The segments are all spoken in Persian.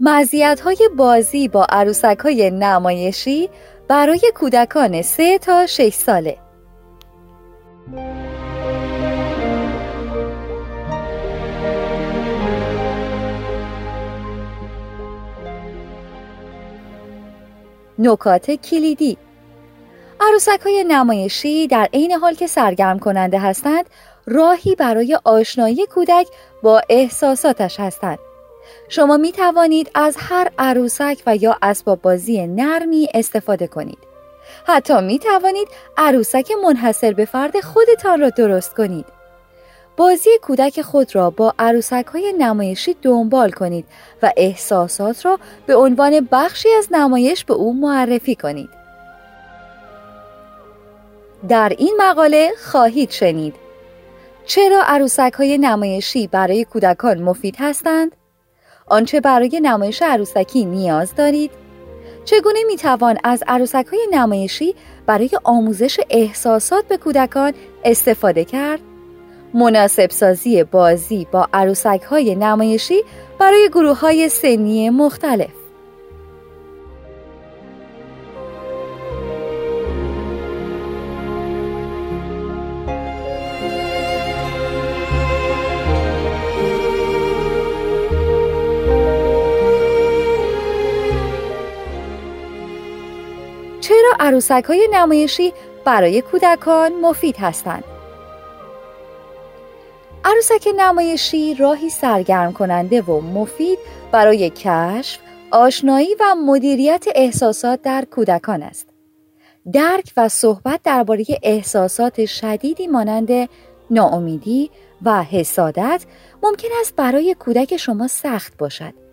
مزیت های بازی با عروسک های نمایشی برای کودکان سه تا 6 ساله. نکات کلیدی عروسک های نمایشی در عین حال که سرگرم کننده هستند راهی برای آشنایی کودک با احساساتش هستند. شما می توانید از هر عروسک و یا اسباب بازی نرمی استفاده کنید. حتی می توانید عروسک منحصر به فرد خودتان را درست کنید. بازی کودک خود را با عروسک های نمایشی دنبال کنید و احساسات را به عنوان بخشی از نمایش به او معرفی کنید. در این مقاله خواهید شنید چرا عروسک های نمایشی برای کودکان مفید هستند؟ آنچه برای نمایش عروسکی نیاز دارید؟ چگونه می توان از عروسک های نمایشی برای آموزش احساسات به کودکان استفاده کرد؟ مناسب سازی بازی با عروسک های نمایشی برای گروه های سنی مختلف عروسک های نمایشی برای کودکان مفید هستند؟ عروسک نمایشی راهی سرگرم کننده و مفید برای کشف، آشنایی و مدیریت احساسات در کودکان است. درک و صحبت درباره احساسات شدیدی مانند ناامیدی و حسادت ممکن است برای کودک شما سخت باشد.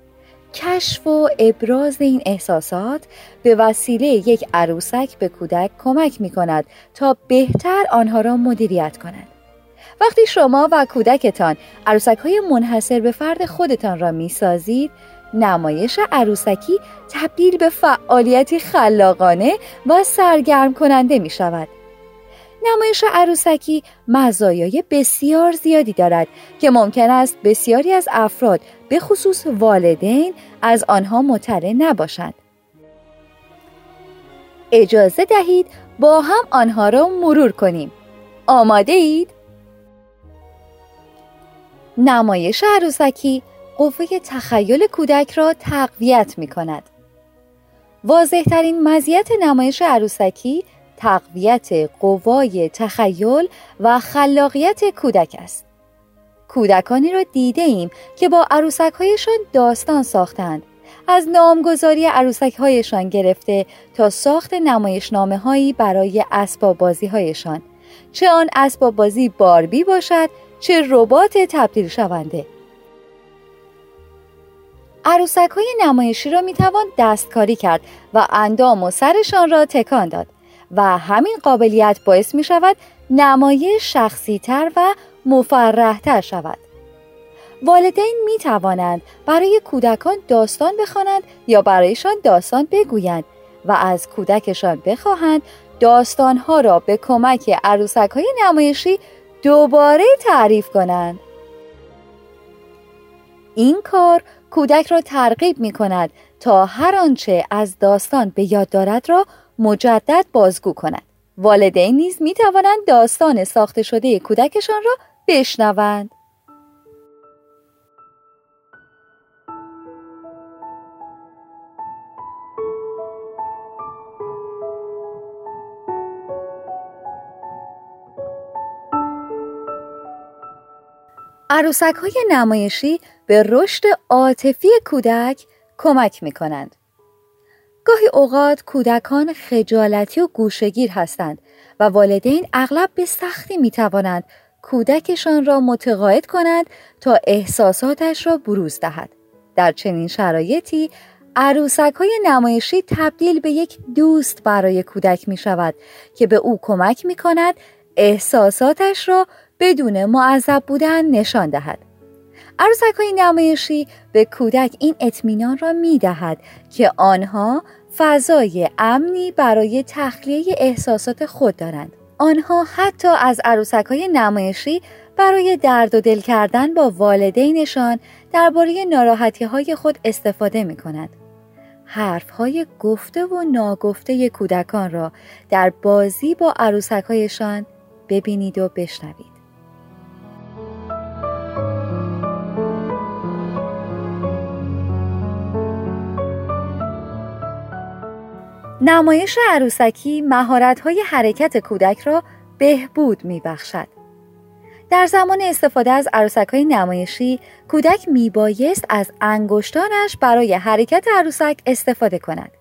کشف و ابراز این احساسات به وسیله یک عروسک به کودک کمک می کند تا بهتر آنها را مدیریت کند. وقتی شما و کودکتان عروسک های منحصر به فرد خودتان را می سازید نمایش عروسکی تبدیل به فعالیتی خلاقانه و سرگرم کننده می شود. نمایش عروسکی مزایای بسیار زیادی دارد که ممکن است بسیاری از افراد به خصوص والدین از آنها مطلع نباشند. اجازه دهید با هم آنها را مرور کنیم. آماده اید؟ نمایش عروسکی قوه تخیل کودک را تقویت می کند. واضح ترین مزیت نمایش عروسکی تقویت قوای تخیل و خلاقیت کودک است. کودکانی را دیده ایم که با عروسک هایشان داستان ساختند. از نامگذاری عروسک هایشان گرفته تا ساخت نمایشنامه هایی برای اسباب بازی هایشان. چه آن اسباب بازی باربی باشد چه ربات تبدیل شونده عروسک های نمایشی را می توان دستکاری کرد و اندام و سرشان را تکان داد و همین قابلیت باعث می شود نمایش شخصی تر و مفرحتر شود. والدین می توانند برای کودکان داستان بخوانند یا برایشان داستان بگویند و از کودکشان بخواهند داستانها را به کمک عروسک های نمایشی دوباره تعریف کنند این کار کودک را ترغیب می کند تا هر آنچه از داستان به یاد دارد را مجدد بازگو کند والدین نیز می توانند داستان ساخته شده کودکشان را بشنوند عروسک های نمایشی به رشد عاطفی کودک کمک می کنند. گاهی اوقات کودکان خجالتی و گوشگیر هستند و والدین اغلب به سختی می توانند کودکشان را متقاعد کنند تا احساساتش را بروز دهد. در چنین شرایطی عروسک های نمایشی تبدیل به یک دوست برای کودک می شود که به او کمک می کند احساساتش را بدون معذب بودن نشان دهد. عروسک های نمایشی به کودک این اطمینان را می دهد که آنها فضای امنی برای تخلیه احساسات خود دارند. آنها حتی از عروسک های نمایشی برای درد و دل کردن با والدینشان درباره ناراحتی های خود استفاده می کند. حرف های گفته و ناگفته کودکان را در بازی با عروسک هایشان ببینید و بشنوید. نمایش عروسکی مهارت‌های حرکت کودک را بهبود می‌بخشد. در زمان استفاده از عروسک های نمایشی کودک میبایست از انگشتانش برای حرکت عروسک استفاده کند.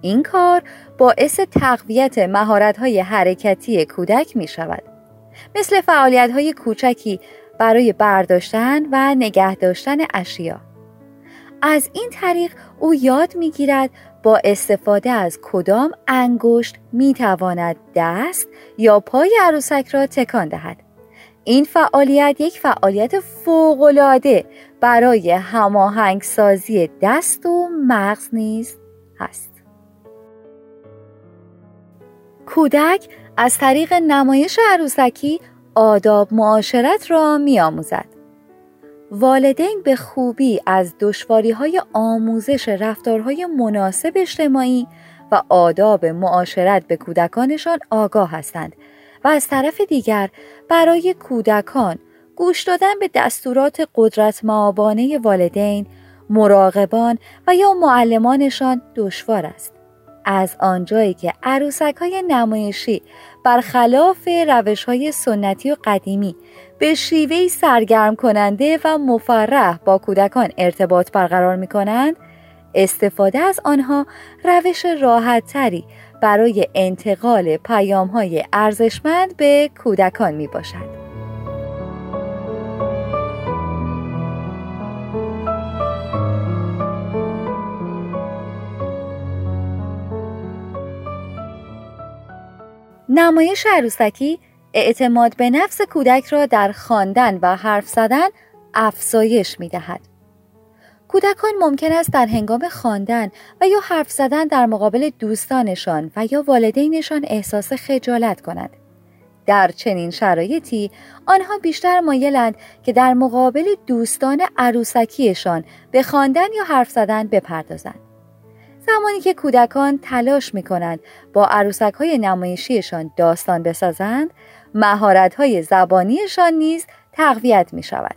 این کار باعث تقویت مهارت های حرکتی کودک می شود. مثل فعالیت های کوچکی برای برداشتن و نگه داشتن اشیا. از این طریق او یاد می گیرد با استفاده از کدام انگشت می تواند دست یا پای عروسک را تکان دهد. این فعالیت یک فعالیت فوقالعاده برای هماهنگسازی دست و مغز نیز هست. کودک از طریق نمایش عروسکی آداب معاشرت را می آموزد. والدین به خوبی از دشواری های آموزش رفتارهای مناسب اجتماعی و آداب معاشرت به کودکانشان آگاه هستند و از طرف دیگر برای کودکان گوش دادن به دستورات قدرت معابانه والدین، مراقبان و یا معلمانشان دشوار است. از آنجایی که عروسک های نمایشی برخلاف روش های سنتی و قدیمی به شیوهی سرگرم کننده و مفرح با کودکان ارتباط برقرار می کنند، استفاده از آنها روش راحت تری برای انتقال پیام های ارزشمند به کودکان می باشد. نمایش عروسکی اعتماد به نفس کودک را در خواندن و حرف زدن افزایش می دهد. کودکان ممکن است در هنگام خواندن و یا حرف زدن در مقابل دوستانشان و یا والدینشان احساس خجالت کنند. در چنین شرایطی آنها بیشتر مایلند که در مقابل دوستان عروسکیشان به خواندن یا حرف زدن بپردازند. زمانی که کودکان تلاش می کنند با عروسک های نمایشیشان داستان بسازند، مهارت های زبانیشان نیز تقویت می شود.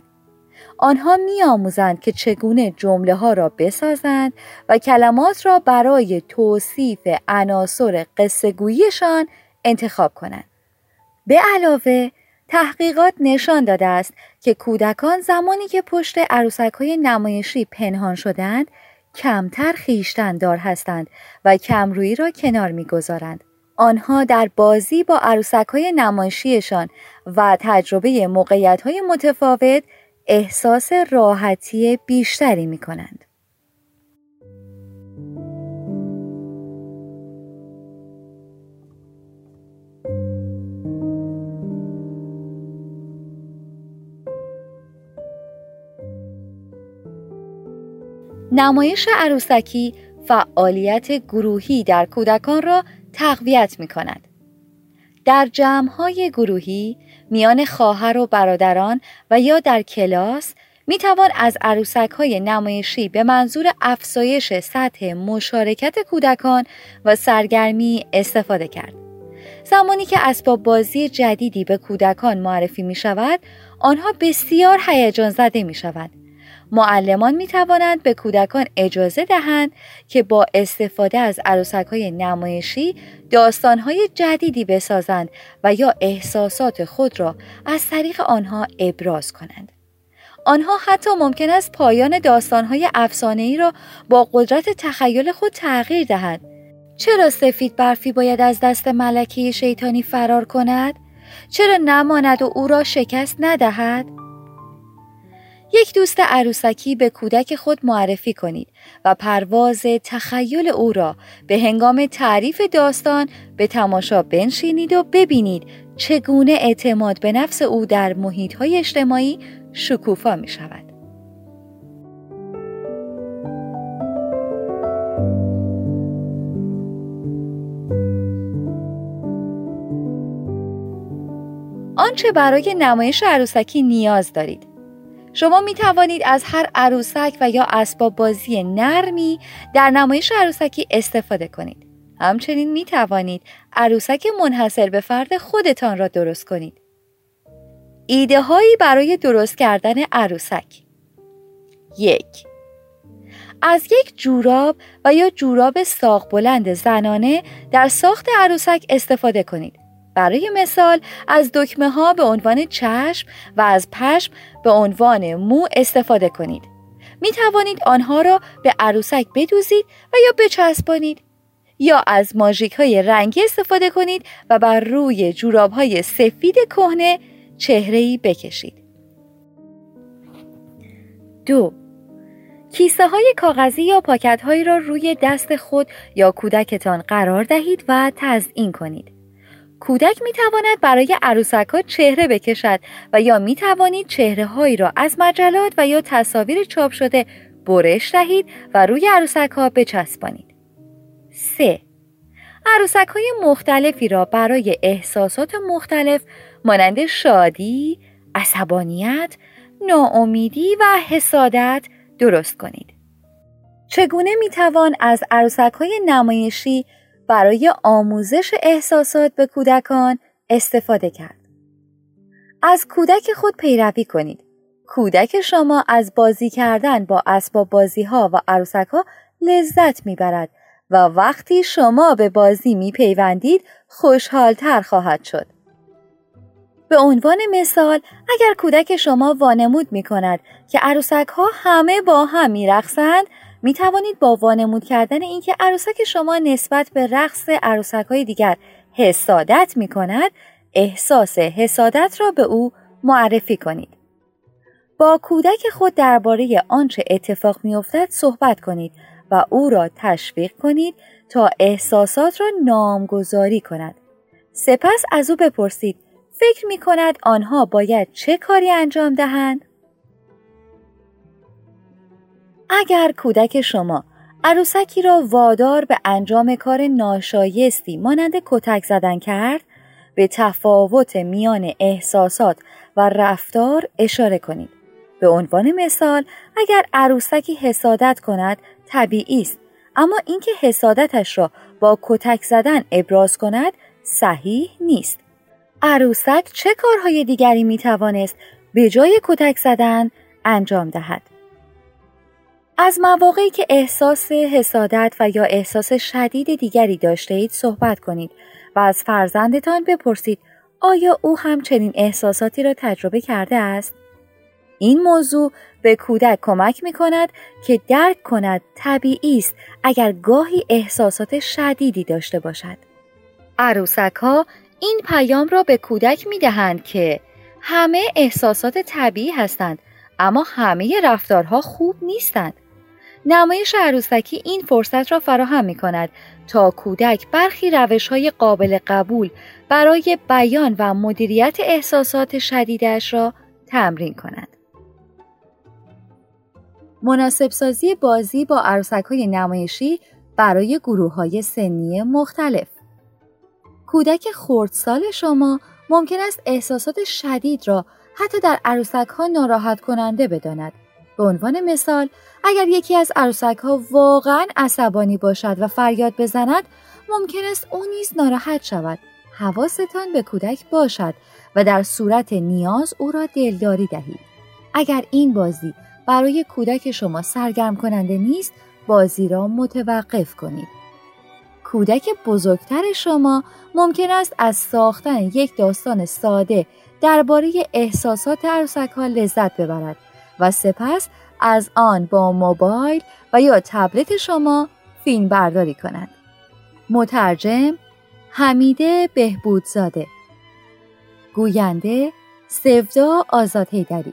آنها می آموزند که چگونه جمله ها را بسازند و کلمات را برای توصیف عناصر قصهگوییشان انتخاب کنند. به علاوه تحقیقات نشان داده است که کودکان زمانی که پشت عروسک های نمایشی پنهان شدند کمتر خیشتندار هستند و کمرویی را کنار می‌گذارند. آنها در بازی با عروسک های نمایشیشان و تجربه موقعیت های متفاوت احساس راحتی بیشتری می کنند. نمایش عروسکی فعالیت گروهی در کودکان را تقویت می کند. در جمعهای گروهی میان خواهر و برادران و یا در کلاس می توان از عروسک های نمایشی به منظور افزایش سطح مشارکت کودکان و سرگرمی استفاده کرد. زمانی که اسباب بازی جدیدی به کودکان معرفی می شود، آنها بسیار هیجان زده می شود معلمان می توانند به کودکان اجازه دهند که با استفاده از عروسک های نمایشی داستان های جدیدی بسازند و یا احساسات خود را از طریق آنها ابراز کنند. آنها حتی ممکن است پایان داستانهای ای را با قدرت تخیل خود تغییر دهند. چرا سفید برفی باید از دست ملکه شیطانی فرار کند؟ چرا نماند و او را شکست ندهد؟ یک دوست عروسکی به کودک خود معرفی کنید و پرواز تخیل او را به هنگام تعریف داستان به تماشا بنشینید و ببینید چگونه اعتماد به نفس او در محیط های اجتماعی شکوفا می شود. آنچه برای نمایش عروسکی نیاز دارید شما می توانید از هر عروسک و یا اسباب بازی نرمی در نمایش عروسکی استفاده کنید. همچنین می توانید عروسک منحصر به فرد خودتان را درست کنید. ایده هایی برای درست کردن عروسک یک از یک جوراب و یا جوراب ساق بلند زنانه در ساخت عروسک استفاده کنید. برای مثال از دکمه ها به عنوان چشم و از پشم به عنوان مو استفاده کنید. می توانید آنها را به عروسک بدوزید و یا بچسبانید یا از ماژیک های رنگی استفاده کنید و بر روی جوراب های سفید کهنه چهره ای بکشید. دو کیسه های کاغذی یا پاکت هایی را روی دست خود یا کودکتان قرار دهید و تزئین کنید. کودک می تواند برای عروسک ها چهره بکشد و یا می توانید چهره هایی را از مجلات و یا تصاویر چاپ شده برش دهید و روی عروسک ها بچسبانید. 3. عروسک های مختلفی را برای احساسات مختلف مانند شادی، عصبانیت، ناامیدی و حسادت درست کنید. چگونه می توان از عروسک های نمایشی برای آموزش احساسات به کودکان استفاده کرد. از کودک خود پیروی کنید. کودک شما از بازی کردن با اسباب بازی ها و عروسک ها لذت می‌برد و وقتی شما به بازی می پیوندید خوشحالتر خواهد شد. به عنوان مثال اگر کودک شما وانمود می کند که عروسک ها همه با هم می رخصند می توانید با وانمود کردن اینکه عروسک شما نسبت به رقص عروسک های دیگر حسادت می کند احساس حسادت را به او معرفی کنید. با کودک خود درباره آنچه اتفاق افتد صحبت کنید و او را تشویق کنید تا احساسات را نامگذاری کند. سپس از او بپرسید فکر می کند آنها باید چه کاری انجام دهند؟ اگر کودک شما عروسکی را وادار به انجام کار ناشایستی مانند کتک زدن کرد به تفاوت میان احساسات و رفتار اشاره کنید. به عنوان مثال اگر عروسکی حسادت کند طبیعی است. اما اینکه حسادتش را با کتک زدن ابراز کند صحیح نیست. عروسک چه کارهای دیگری می توانست به جای کتک زدن انجام دهد؟ از مواقعی که احساس حسادت و یا احساس شدید دیگری داشته اید صحبت کنید و از فرزندتان بپرسید آیا او هم چنین احساساتی را تجربه کرده است؟ این موضوع به کودک کمک می کند که درک کند طبیعی است اگر گاهی احساسات شدیدی داشته باشد. عروسک ها این پیام را به کودک می دهند که همه احساسات طبیعی هستند اما همه رفتارها خوب نیستند. نمایش عروسکی این فرصت را فراهم می کند تا کودک برخی روش های قابل قبول برای بیان و مدیریت احساسات شدیدش را تمرین کند. مناسب سازی بازی با عروسک های نمایشی برای گروه های سنی مختلف کودک خردسال شما ممکن است احساسات شدید را حتی در عروسک ها ناراحت کننده بداند به عنوان مثال اگر یکی از عروسک ها واقعا عصبانی باشد و فریاد بزند ممکن است او نیز ناراحت شود. حواستان به کودک باشد و در صورت نیاز او را دلداری دهید. اگر این بازی برای کودک شما سرگرم کننده نیست بازی را متوقف کنید. کودک بزرگتر شما ممکن است از ساختن یک داستان ساده درباره احساسات عروسک ها لذت ببرد. و سپس از آن با موبایل و یا تبلت شما فیلم برداری کند. مترجم حمیده بهبودزاده گوینده سفدا آزاد هیدری